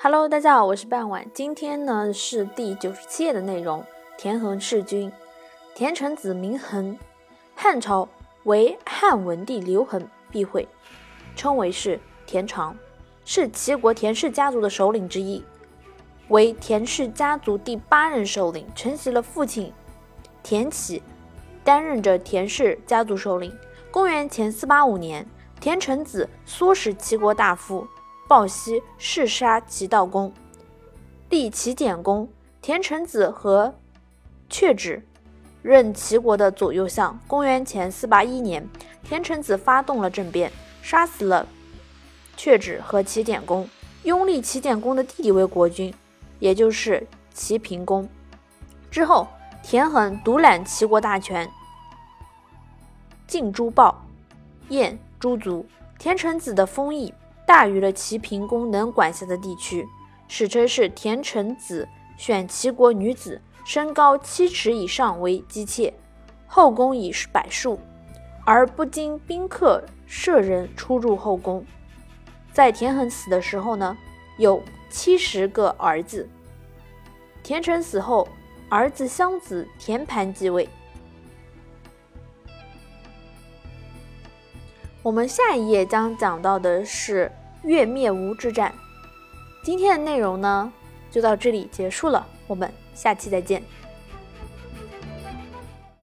Hello，大家好，我是半晚。今天呢是第九十七页的内容。田横弑君，田成子名横，汉朝为汉文帝刘恒避讳，称为是田常，是齐国田氏家族的首领之一，为田氏家族第八任首领，承袭了父亲田启，担任着田氏家族首领。公元前四八五年，田成子唆使齐国大夫鲍熙弑杀齐悼公，立齐简公。田成子和阙止任齐国的左右相。公元前四八一年，田成子发动了政变，杀死了阙止和齐简公，拥立齐简公的弟弟为国君，也就是齐平公。之后，田横独揽齐国大权，尽诛鲍、燕诸族。田成子的封邑大于了齐平公能管辖的地区，史称是田成子选齐国女子。身高七尺以上为姬妾，后宫以百数，而不经宾客舍人出入后宫。在田横死的时候呢，有七十个儿子。田成死后，儿子襄子田盘继位。我们下一页将讲到的是月灭吴之战。今天的内容呢，就到这里结束了。我们下期再见。